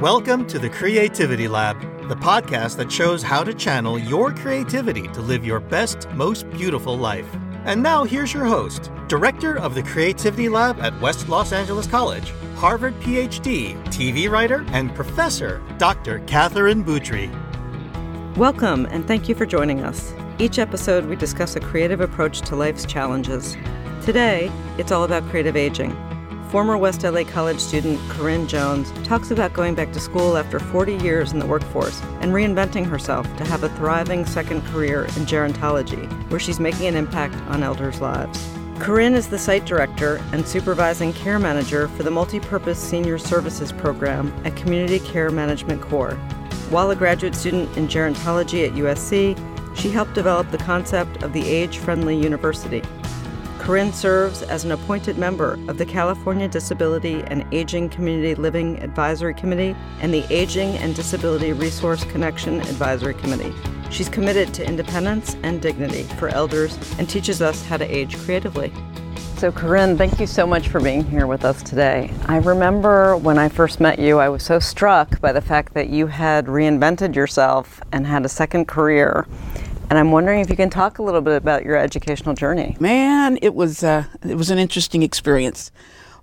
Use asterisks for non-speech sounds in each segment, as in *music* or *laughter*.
Welcome to the Creativity Lab, the podcast that shows how to channel your creativity to live your best, most beautiful life. And now here's your host, Director of the Creativity Lab at West Los Angeles College, Harvard PhD, TV writer, and professor, Dr. Katherine Boutry. Welcome, and thank you for joining us. Each episode, we discuss a creative approach to life's challenges. Today, it's all about creative aging. Former West LA College student Corinne Jones talks about going back to school after 40 years in the workforce and reinventing herself to have a thriving second career in gerontology, where she's making an impact on elders' lives. Corinne is the site director and supervising care manager for the Multipurpose Senior Services Program at Community Care Management Corp. While a graduate student in gerontology at USC, she helped develop the concept of the age friendly university. Corinne serves as an appointed member of the California Disability and Aging Community Living Advisory Committee and the Aging and Disability Resource Connection Advisory Committee. She's committed to independence and dignity for elders and teaches us how to age creatively. So, Corinne, thank you so much for being here with us today. I remember when I first met you, I was so struck by the fact that you had reinvented yourself and had a second career. And I'm wondering if you can talk a little bit about your educational journey. Man, it was uh, it was an interesting experience.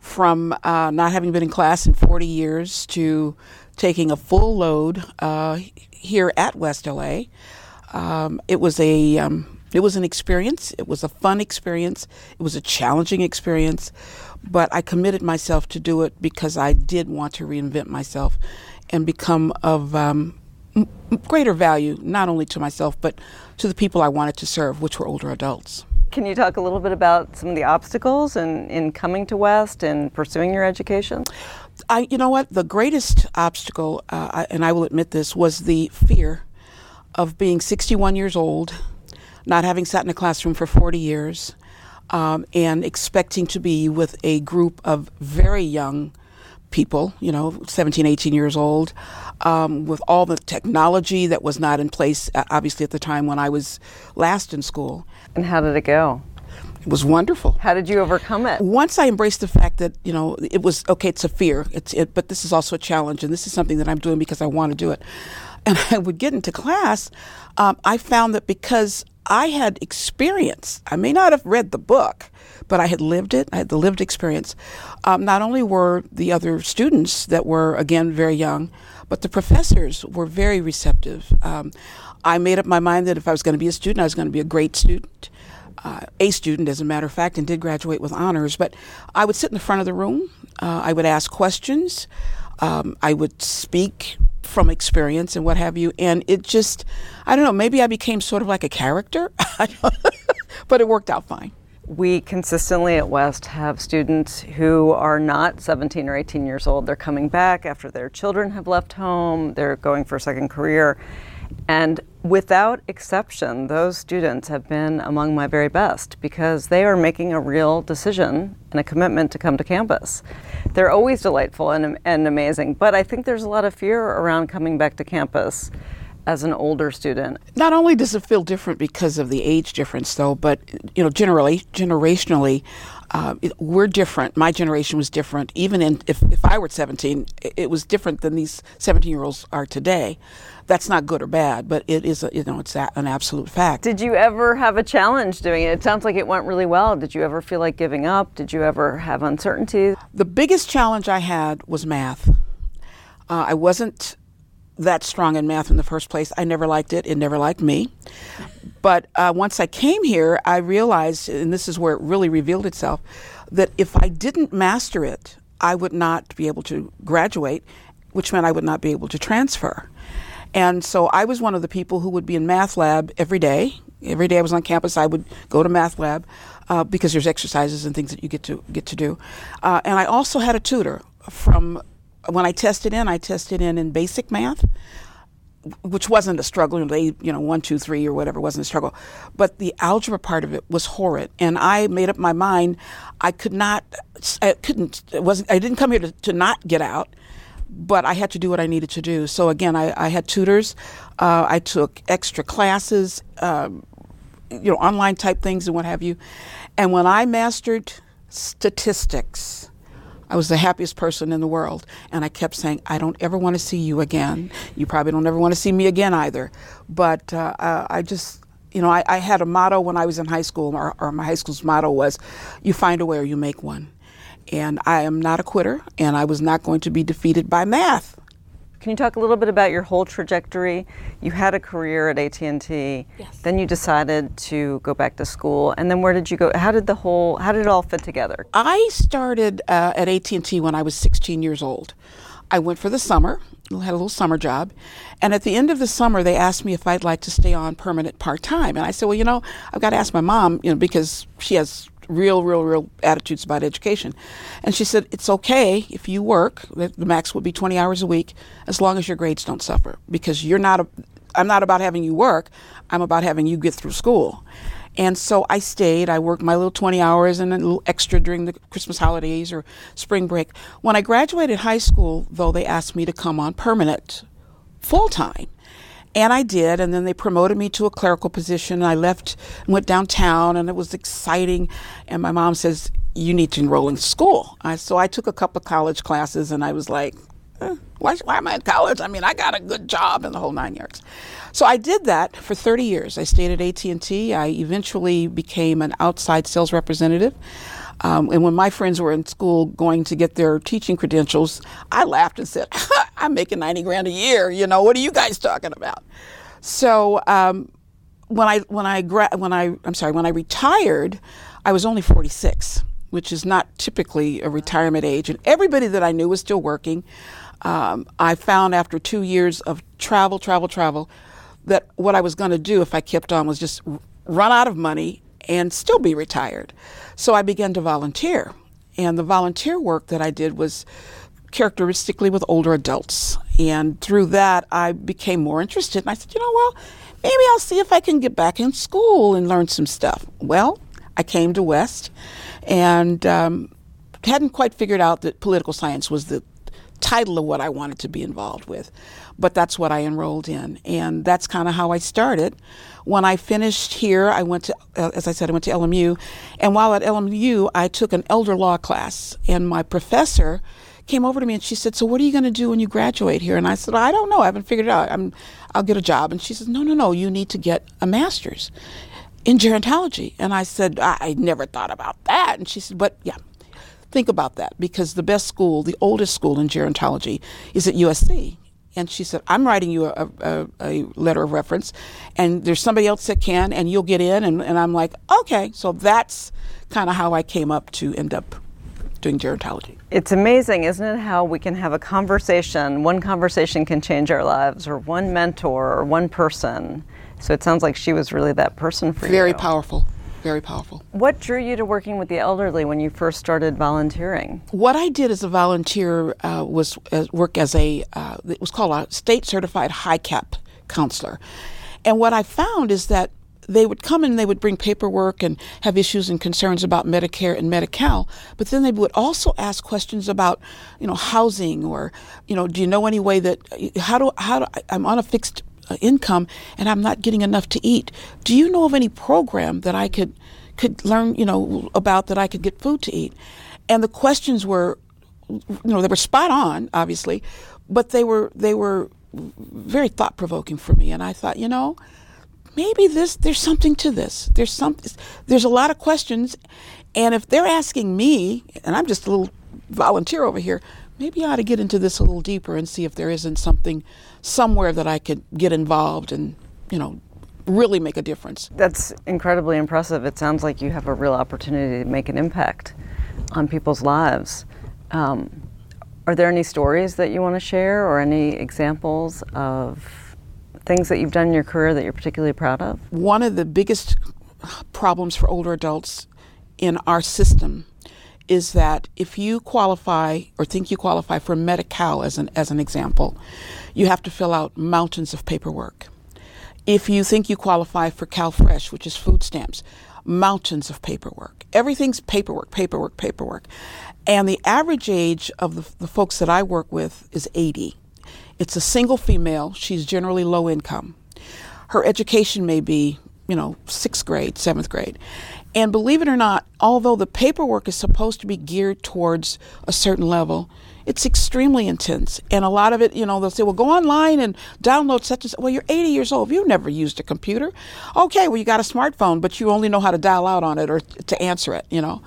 From uh, not having been in class in 40 years to taking a full load uh, here at West LA, um, it was a um, it was an experience. It was a fun experience. It was a challenging experience, but I committed myself to do it because I did want to reinvent myself and become of um, greater value not only to myself but to the people I wanted to serve, which were older adults. Can you talk a little bit about some of the obstacles in, in coming to West and pursuing your education? I, you know what, the greatest obstacle, uh, I, and I will admit this, was the fear of being 61 years old, not having sat in a classroom for 40 years, um, and expecting to be with a group of very young people, you know, 17, 18 years old, um, with all the technology that was not in place, uh, obviously, at the time when I was last in school. And how did it go? It was wonderful. How did you overcome it? Once I embraced the fact that you know it was okay, it's a fear, it's it, but this is also a challenge, and this is something that I'm doing because I want to do it. And *laughs* I would get into class, um, I found that because I had experience, I may not have read the book, but I had lived it. I had the lived experience. Um, not only were the other students that were again very young, but the professors were very receptive. Um, I made up my mind that if I was going to be a student, I was going to be a great student. Uh, a student, as a matter of fact, and did graduate with honors. But I would sit in the front of the room. Uh, I would ask questions. Um, I would speak from experience and what have you. And it just, I don't know, maybe I became sort of like a character, *laughs* but it worked out fine. We consistently at West have students who are not 17 or 18 years old. They're coming back after their children have left home, they're going for a second career. And without exception, those students have been among my very best because they are making a real decision and a commitment to come to campus. They're always delightful and, and amazing, but I think there's a lot of fear around coming back to campus as an older student. Not only does it feel different because of the age difference, though, but you know, generally, generationally, uh, it, we're different. My generation was different. Even in, if, if I were 17, it, it was different than these 17 year olds are today. That's not good or bad, but it is, a, you know, it's a, an absolute fact. Did you ever have a challenge doing it? It sounds like it went really well. Did you ever feel like giving up? Did you ever have uncertainty? The biggest challenge I had was math. Uh, I wasn't that strong in math in the first place. I never liked it. It never liked me. But uh, once I came here, I realized, and this is where it really revealed itself, that if I didn't master it, I would not be able to graduate, which meant I would not be able to transfer. And so I was one of the people who would be in math lab every day. Every day I was on campus, I would go to math lab uh, because there's exercises and things that you get to get to do. Uh, and I also had a tutor from when I tested in, I tested in in basic math, which wasn't a struggle. They, you know, one, two, three, or whatever wasn't a struggle, but the algebra part of it was horrid. And I made up my mind I could not, I couldn't, it wasn't. I didn't come here to, to not get out, but I had to do what I needed to do. So again, I, I had tutors. Uh, I took extra classes, um, you know, online type things and what have you. And when I mastered statistics I was the happiest person in the world. And I kept saying, I don't ever want to see you again. You probably don't ever want to see me again either. But uh, I just, you know, I, I, had a motto when I was in high school, or, or my high school's motto was, you find a way or you make one. And I am not a quitter, and I was not going to be defeated by math. Can you talk a little bit about your whole trajectory? You had a career at AT&T. Yes. Then you decided to go back to school. And then where did you go? How did the whole how did it all fit together? I started uh, at AT&T when I was 16 years old. I went for the summer, had a little summer job, and at the end of the summer they asked me if I'd like to stay on permanent part-time. And I said, "Well, you know, I've got to ask my mom, you know, because she has real, real, real attitudes about education. And she said, It's okay if you work, the max would be 20 hours a week, as long as your grades don't suffer. Because you're not, a, I'm not about having you work, I'm about having you get through school. And so I stayed. I worked my little 20 hours and a little extra during the Christmas holidays or spring break. When I graduated high school, though, they asked me to come on permanent full time. And I did, and then they promoted me to a clerical position. I left and went downtown, and it was exciting. And my mom says, You need to enroll in school. I, so I took a couple of college classes, and I was like, eh, why, why am I in college? I mean, I got a good job in the whole nine yards. So I did that for 30 years. I stayed at AT&T. I eventually became an outside sales representative. Um, and when my friends were in school going to get their teaching credentials, I laughed and said, *laughs* I'm making 90 grand a year. You know, what are you guys talking about? So um, when I when I when I I'm sorry when I retired, I was only 46, which is not typically a retirement age, and everybody that I knew was still working. Um, I found after two years of travel, travel, travel, that what I was going to do if I kept on was just run out of money and still be retired. So I began to volunteer. And the volunteer work that I did was characteristically with older adults. And through that, I became more interested. And I said, you know, well, maybe I'll see if I can get back in school and learn some stuff. Well, I came to West and um, hadn't quite figured out that political science was the title of what I wanted to be involved with. But that's what I enrolled in. And that's kind of how I started. When I finished here, I went to, uh, as I said, I went to LMU. And while at LMU, I took an elder law class. And my professor came over to me and she said, "So what are you going to do when you graduate here?" And I said, "I don't know. I haven't figured it out. I'm, I'll get a job." And she says, "No, no, no. You need to get a master's in gerontology." And I said, I, I never thought about that." And she said, "But yeah." Think about that because the best school, the oldest school in gerontology, is at USC. And she said, I'm writing you a, a, a, letter of reference, and there's somebody else that can, and you'll get in. And, and I'm like, okay. So that's kind of how I came up to end up doing gerontology. It's amazing, isn't it, how we can have a conversation, one conversation can change our lives, or one mentor, or one person. So it sounds like she was really that person for Very you. Very powerful. Very powerful. What drew you to working with the elderly when you first started volunteering? What I did as a volunteer uh, was uh, work as a, uh, it was called a state certified HICAP counselor. And what I found is that they would come and they would bring paperwork and have issues and concerns about Medicare and Medi-Cal, but then they would also ask questions about, you know, housing or, you know, do you know any way that how do how do I'm on a fixed uh, income and I'm not getting enough to eat. Do you know of any program that I could could learn, you know, about that I could get food to eat? And the questions were, you know, they were spot on, obviously, but they were they were very thought provoking for me. And I thought, you know, maybe this there's something to this. There's some there's a lot of questions, and if they're asking me, and I'm just a little volunteer over here, maybe I ought to get into this a little deeper and see if there isn't something somewhere that I could get involved and you know really make a difference. That's incredibly impressive. It sounds like you have a real opportunity to make an impact on people's lives. Um, are there any stories that you want to share or any examples of things that you've done in your career that you're particularly proud of? One of the biggest problems for older adults in our system is that if you qualify or think you qualify for Medi-Cal as an as an example, you have to fill out mountains of paperwork. If you think you qualify for CalFresh, which is food stamps, mountains of paperwork. Everything's paperwork, paperwork, paperwork. And the average age of the, the folks that I work with is 80. It's a single female. She's generally low income. Her education may be, you know, sixth grade, seventh grade. And believe it or not, although the paperwork is supposed to be geared towards a certain level, it's extremely intense. And a lot of it, you know, they'll say, well, go online and download such and such. Well, you're 80 years old. You've never used a computer. Okay, well, you got a smartphone, but you only know how to dial out on it or to answer it, you know.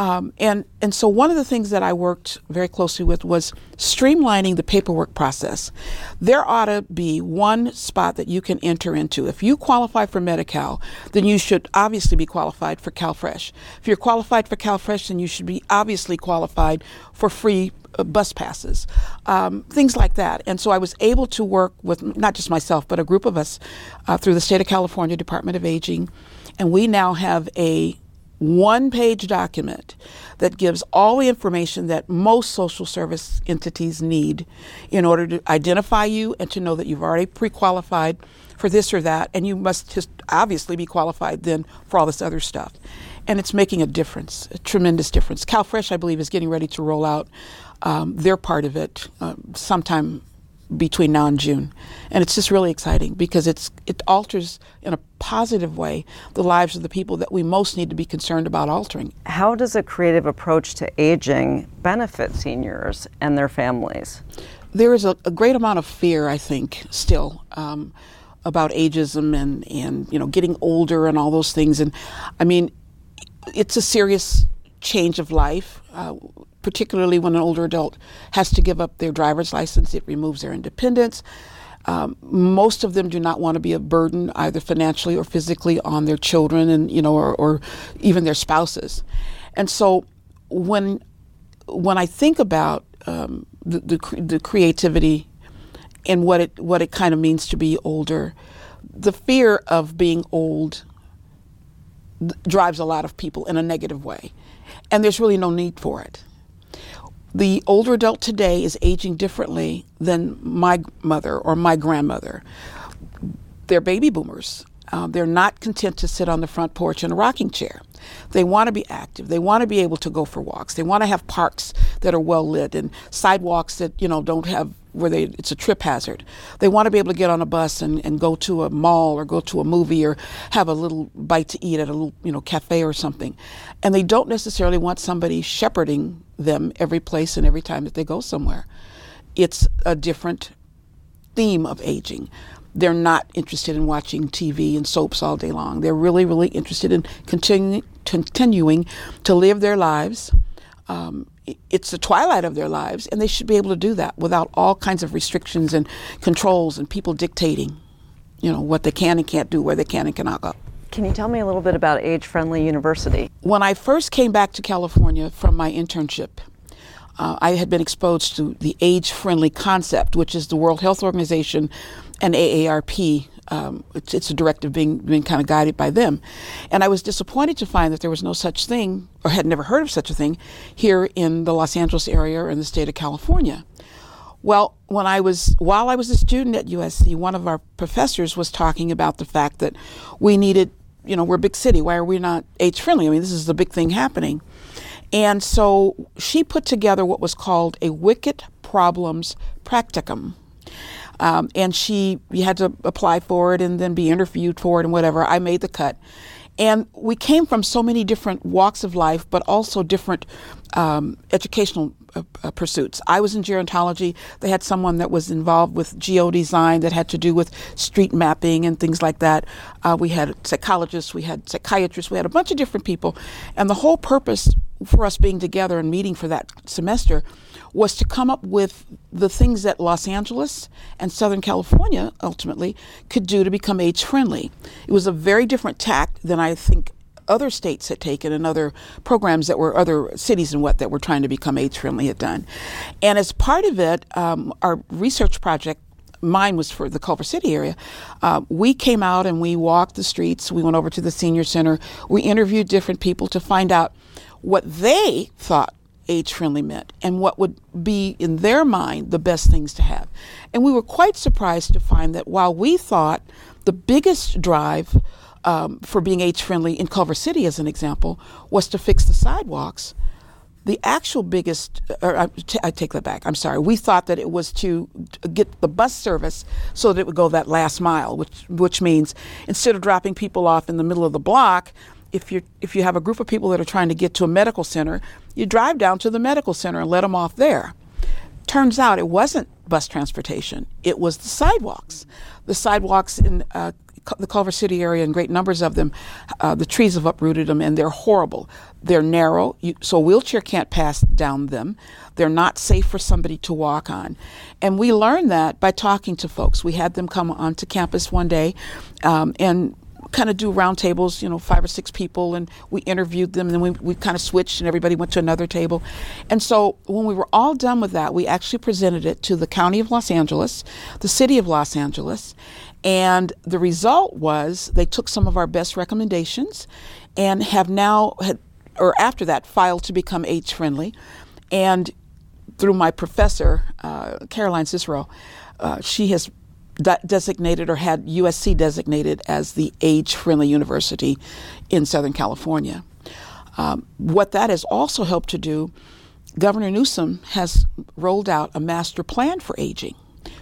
Um, and and so one of the things that I worked very closely with was streamlining the paperwork process. There ought to be one spot that you can enter into. If you qualify for Medi-Cal, then you should obviously be qualified for CalFresh. If you're qualified for CalFresh, then you should be obviously qualified for free uh, bus passes, um, things like that. And so I was able to work with not just myself, but a group of us uh, through the state of California Department of Aging, and we now have a one page document that gives all the information that most social service entities need in order to identify you and to know that you've already pre qualified for this or that, and you must just obviously be qualified then for all this other stuff. And it's making a difference, a tremendous difference. CalFresh, I believe, is getting ready to roll out um, their part of it uh, sometime between now and June. And it's just really exciting because it's it alters in a positive way the lives of the people that we most need to be concerned about altering. How does a creative approach to aging benefit seniors and their families? There is a, a great amount of fear, I think, still. Um, about ageism and, and you know getting older and all those things and I mean it's a serious change of life. Uh, particularly when an older adult has to give up their driver's license, it removes their independence. Um, most of them do not want to be a burden, either financially or physically, on their children and you know, or, or even their spouses. And so, when when I think about um, the, the, the creativity and what it what it kind of means to be older, the fear of being old drives a lot of people in a negative way, and there's really no need for it the older adult today is aging differently than my mother or my grandmother. They're baby boomers. Uh, they're not content to sit on the front porch in a rocking chair. They want to be active. They want to be able to go for walks. They want to have parks that are well lit and sidewalks that you know don't have where they it's a trip hazard. They want to be able to get on a bus and, and go to a mall or go to a movie or have a little bite to eat at a little you know cafe or something. And they don't necessarily want somebody shepherding them every place and every time that they go somewhere. It's a different theme of aging they're not interested in watching TV and soaps all day long. They're really, really interested in continuing continuing to live their lives. Um, it's the twilight of their lives, and they should be able to do that without all kinds of restrictions and controls and people dictating, you know, what they can and can't do, where they can and cannot go. Can you tell me a little bit about Age Friendly University? When I first came back to California from my internship, uh, I had been exposed to the age friendly concept, which is the World Health Organization and AARP. Um, it's, it's, a directive being, being kind of guided by them. And I was disappointed to find that there was no such thing, or had never heard of such a thing, here in the Los Angeles area or in the state of California. Well, when I was while I was a student at USC, one of our professors was talking about the fact that we needed, you know, we're a big city. Why are we not age friendly? I mean, this is the big thing happening. And so she put together what was called a Wicked Problems Practicum. Um, and she you had to apply for it and then be interviewed for it and whatever. I made the cut. And we came from so many different walks of life, but also different um, educational uh, uh, pursuits. I was in gerontology. They had someone that was involved with geo design that had to do with street mapping and things like that. Uh, we had psychologists, we had psychiatrists, we had a bunch of different people. And the whole purpose for us being together and meeting for that semester was to come up with the things that Los Angeles and Southern California ultimately could do to become age friendly. It was a very different tact than I think other states had taken and other programs that were other cities and what that were trying to become age friendly had done. And as part of it, um, our research project mine was for the Culver City area. Uh, we came out and we walked the streets. We went over to the senior center. We interviewed different people to find out what they thought age friendly meant and what would be in their mind the best things to have. And we were quite surprised to find that while we thought the biggest drive um, for being age friendly in Culver City, as an example, was to fix the sidewalks. The actual biggest, or I, t- I take that back. I'm sorry. We thought that it was to get the bus service so that it would go that last mile, which which means instead of dropping people off in the middle of the block, if you if you have a group of people that are trying to get to a medical center, you drive down to the medical center and let them off there. Turns out it wasn't bus transportation; it was the sidewalks. The sidewalks in uh, the Culver City area, in great numbers of them, uh, the trees have uprooted them, and they're horrible. They're narrow, you, so a wheelchair can't pass down them. They're not safe for somebody to walk on. And we learned that by talking to folks. We had them come onto campus one day um, and kind of do roundtables, you know, five or six people, and we interviewed them, and then we, we kind of switched, and everybody went to another table. And so when we were all done with that, we actually presented it to the County of Los Angeles, the City of Los Angeles, and the result was they took some of our best recommendations and have now, had, or after that, filed to become age friendly. And through my professor, uh, Caroline Cicero, uh, she has de- designated or had USC designated as the age friendly university in Southern California. Um, what that has also helped to do, Governor Newsom has rolled out a master plan for aging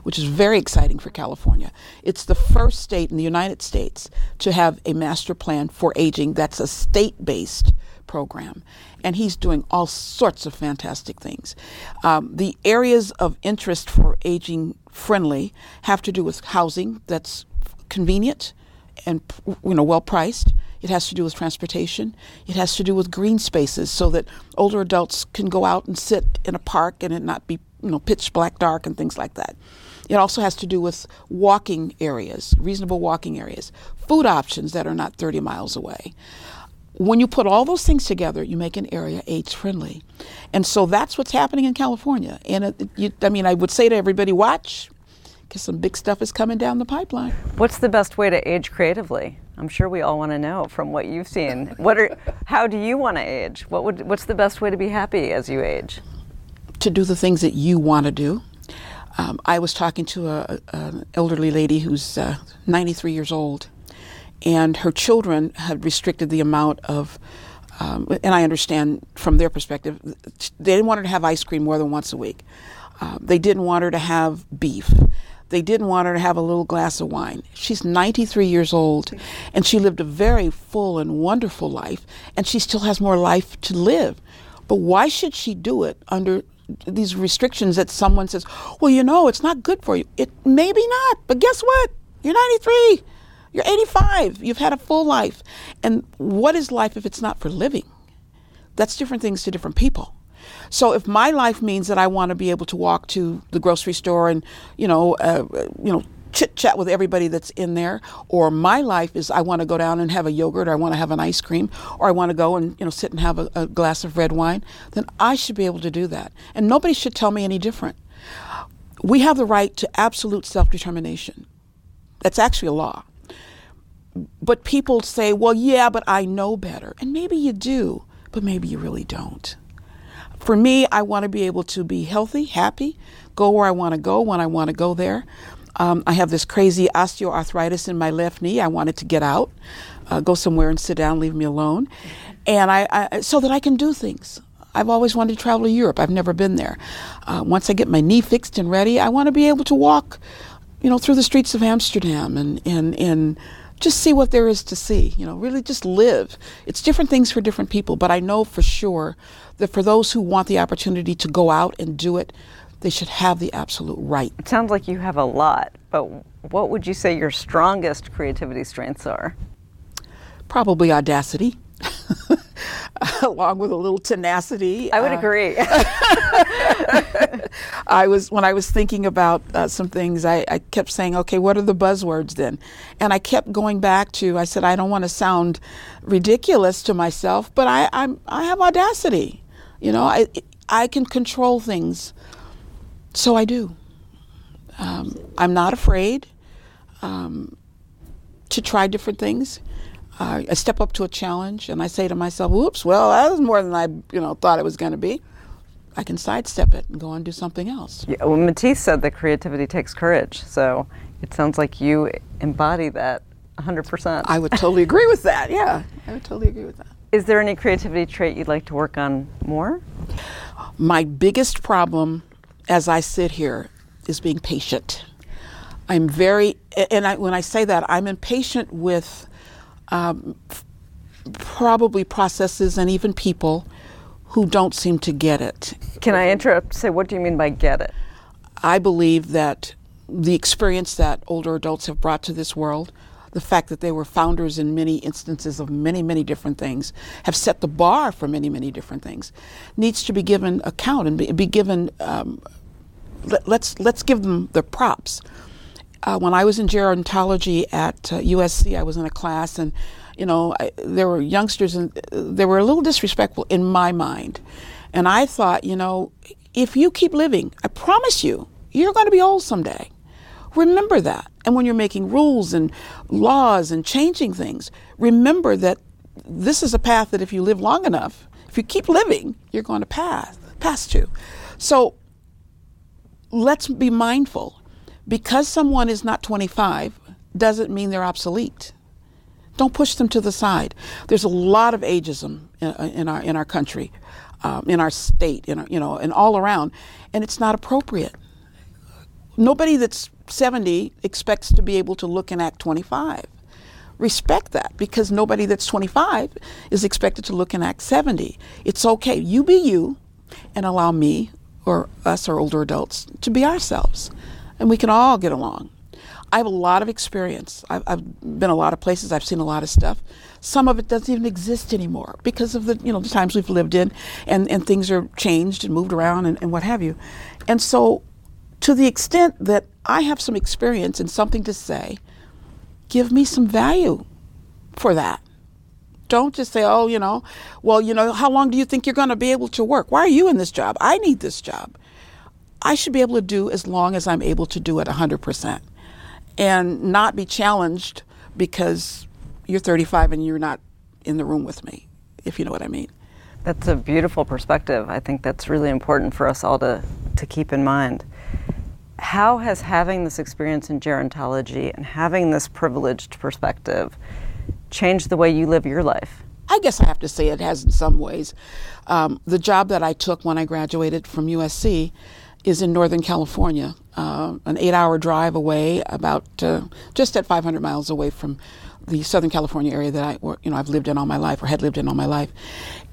which is very exciting for California. It's the first state in the United States to have a master plan for aging that's a state based program. And he's doing all sorts of fantastic things. Um, the areas of interest for aging friendly have to do with housing that's convenient and you know well priced. It has to do with transportation. It has to do with green spaces so that older adults can go out and sit in a park and it not be you know pitch black dark and things like that. It also has to do with walking areas, reasonable walking areas, food options that are not 30 miles away. When you put all those things together, you make an area age friendly. And so that's what's happening in California. And it, you, I mean, I would say to everybody, watch, because some big stuff is coming down the pipeline. What's the best way to age creatively? I'm sure we all want to know from what you've seen. What are, how do you want to age? What would, what's the best way to be happy as you age? To do the things that you want to do um, I was talking to a, an elderly lady who's uh, 93 years old, and her children had restricted the amount of, um, and I understand from their perspective, they didn't want her to have ice cream more than once a week. Uh, they didn't want her to have beef. They didn't want her to have a little glass of wine. She's 93 years old, and she lived a very full and wonderful life, and she still has more life to live. But why should she do it under these restrictions that someone says, well, you know, it's not good for you. It maybe not, but guess what? You're 93. You're 85. You've had a full life. And what is life if it's not for living? That's different things to different people. So if my life means that I want to be able to walk to the grocery store and, you know, uh, you know, chit chat with everybody that's in there, or my life is I want to go down and have a yogurt, or I want to have an ice cream, or I want to go and you know sit and have a, a glass of red wine, then I should be able to do that, and nobody should tell me any different. We have the right to absolute self determination. That's actually a law. But people say, well, yeah, but I know better. And maybe you do, but maybe you really don't. For me, I want to be able to be healthy, happy, go where I want to go when I want to go there. Um, I have this crazy osteoarthritis in my left knee. I wanted to get out, uh, go somewhere and sit down, leave me alone, and I, I, so that I can do things. I've always wanted to travel to Europe. I've never been there. Uh, once I get my knee fixed and ready, I want to be able to walk, you know, through the streets of Amsterdam and and and just see what there is to see. You know, really just live. It's different things for different people, but I know for sure that for those who want the opportunity to go out and do it, they should have the absolute right. It sounds like you have a lot, but what would you say your strongest creativity strengths are? Probably audacity. *laughs* along with a little tenacity. I would uh, agree. *laughs* *laughs* I was when I was thinking about uh, some things. I, I, kept saying, "Okay, what are the buzzwords then?" And I kept going back to. I said, "I don't want to sound ridiculous to myself, but I I'm, I have audacity. You know, I I can control things so I do. Um, I'm not afraid um, to try different things. Uh, I step up to a challenge and I say to myself, "Oops, well, that was more than I, you know, thought it was going to be." I can sidestep it and go and do something else. Yeah, well, Matisse said that creativity takes courage. So it sounds like you embody that 100%. I would totally agree with that. Yeah, I would totally agree with that. Is there any creativity trait you'd like to work on more? My biggest problem as I sit here is being patient. I'm very, and I, when I say that, I'm impatient with um, probably processes and even people who don't seem to get it. Can I interrupt? Say, what do you mean by get it? I believe that the experience that older adults have brought to this world, the fact that they were founders in many instances of many, many different things, have set the bar for many, many different things, needs to be given account and be, be given. Um, let, let's let's give them the props. Uh, when I was in gerontology at uh, USC, I was in a class and you know, I, there were youngsters and they were a little disrespectful in my mind. And I thought, you know, if you keep living, I promise you, you're going to be old someday. Remember that. And when you're making rules and laws and changing things, remember that this is a path that if you live long enough, if you keep living, you're going to pass pass to. So let's be mindful. Because someone is not 25 doesn't mean they're obsolete. Don't push them to the side. There's a lot of ageism in, in our in our country, um, in our state, in our, you know, and all around, and it's not appropriate. Nobody that's 70 expects to be able to look and act 25. Respect that because nobody that's 25 is expected to look and act 70. It's okay. You be you and allow me or us or older adults to be ourselves. And we can all get along. I have a lot of experience. I've, I've, been a lot of places. I've seen a lot of stuff. Some of it doesn't even exist anymore because of the you know the times we've lived in, and, and things are changed and moved around and, and what have you. And so, to the extent that I have some experience and something to say, give me some value for that. Don't just say, oh, you know, well, you know, how long do you think you're going to be able to work? Why are you in this job? I need this job. I should be able to do as long as I'm able to do it 100% and not be challenged because you're 35 and you're not in the room with me, if you know what I mean. That's a beautiful perspective. I think that's really important for us all to, to keep in mind. How has having this experience in gerontology and having this privileged perspective changed the way you live your life? I guess I have to say it has in some ways. Um, the job that I took when I graduated from USC is in Northern California, uh, an eight-hour drive away, about uh, just at 500 miles away from the Southern California area that I, you know, I've lived in all my life or had lived in all my life,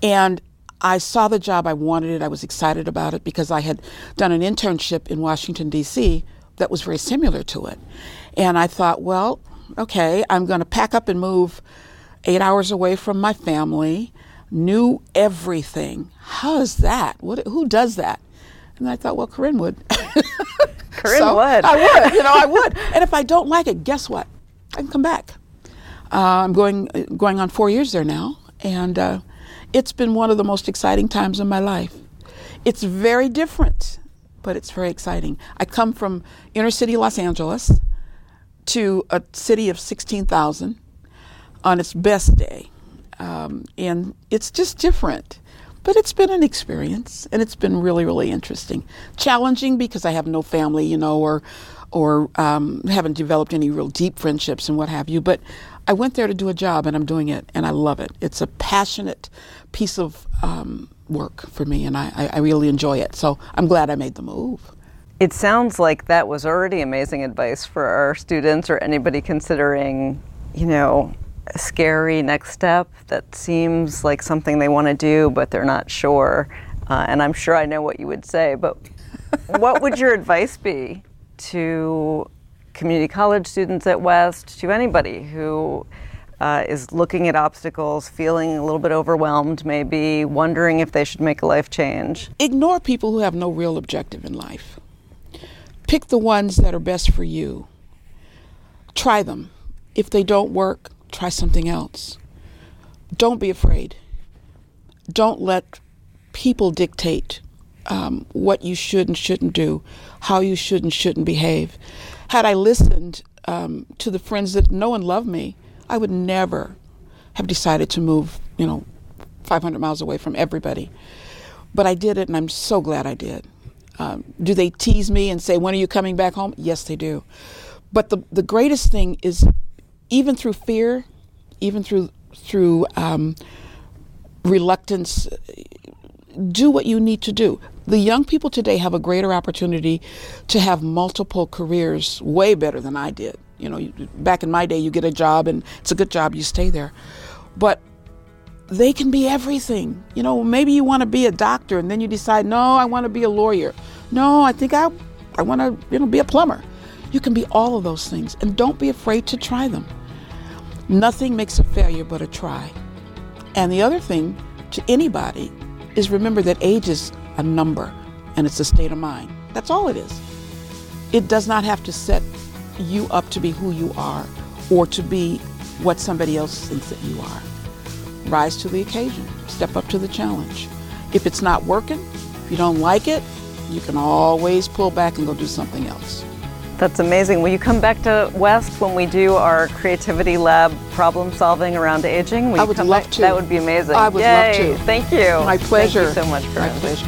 and I saw the job. I wanted it. I was excited about it because I had done an internship in Washington D.C. that was very similar to it, and I thought, well, okay, I'm going to pack up and move eight hours away from my family. Knew everything. How is that? What? Who does that? And I thought, well, Corinne would. *laughs* Corinne so would. I would. You know, I would. *laughs* And if I don't like it, guess what? I can come back. Uh, I'm going going on four years there now, and uh, it's been one of the most exciting times in my life. It's very different, but it's very exciting. I come from inner city Los Angeles to a city of 16,000 on its best day, um, and it's just different. But it's been an experience, and it's been really, really interesting. Challenging because I have no family, you know, or or um, haven't developed any real deep friendships and what have you. But I went there to do a job, and I'm doing it, and I love it. It's a passionate piece of um, work for me, and I, I really enjoy it. So I'm glad I made the move. It sounds like that was already amazing advice for our students or anybody considering, you know, scary next step that seems like something they want to do, but they're not sure. Uh, and I'm sure I know what you would say, but *laughs* what would your advice be to community college students at West, to anybody who uh, is looking at obstacles, feeling a little bit overwhelmed, maybe wondering if they should make a life change? Ignore people who have no real objective in life. Pick the ones that are best for you. Try them. If they don't work, try something else. Don't be afraid. Don't let people dictate um, what you should and shouldn't do, how you should and shouldn't behave. Had I listened um, to the friends that know and love me, I would never have decided to move, you know, 500 miles away from everybody. But I did it, and I'm so glad I did. Um, do they tease me and say, When are you coming back home? Yes, they do. But the, the greatest thing is even through fear, even through through um, reluctance, do what you need to do. The young people today have a greater opportunity to have multiple careers, way better than I did. You know, back in my day, you get a job and it's a good job, you stay there. But they can be everything. You know, maybe you want to be a doctor and then you decide, no, I want to be a lawyer. No, I think I, I want to, you know, be a plumber. You can be all of those things and don't be afraid to try them. Nothing makes a failure but a try. And the other thing to anybody is remember that age is a number and it's a state of mind. That's all it is. It does not have to set you up to be who you are or to be what somebody else thinks that you are. Rise to the occasion, step up to the challenge. If it's not working, if you don't like it, you can always pull back and go do something else. That's amazing. Will you come back to West when we do our creativity lab problem solving around aging? Will I would love back? to. That would be amazing. I would Yay. love to. Thank you. My pleasure. Thank you so much, My Corinne. pleasure.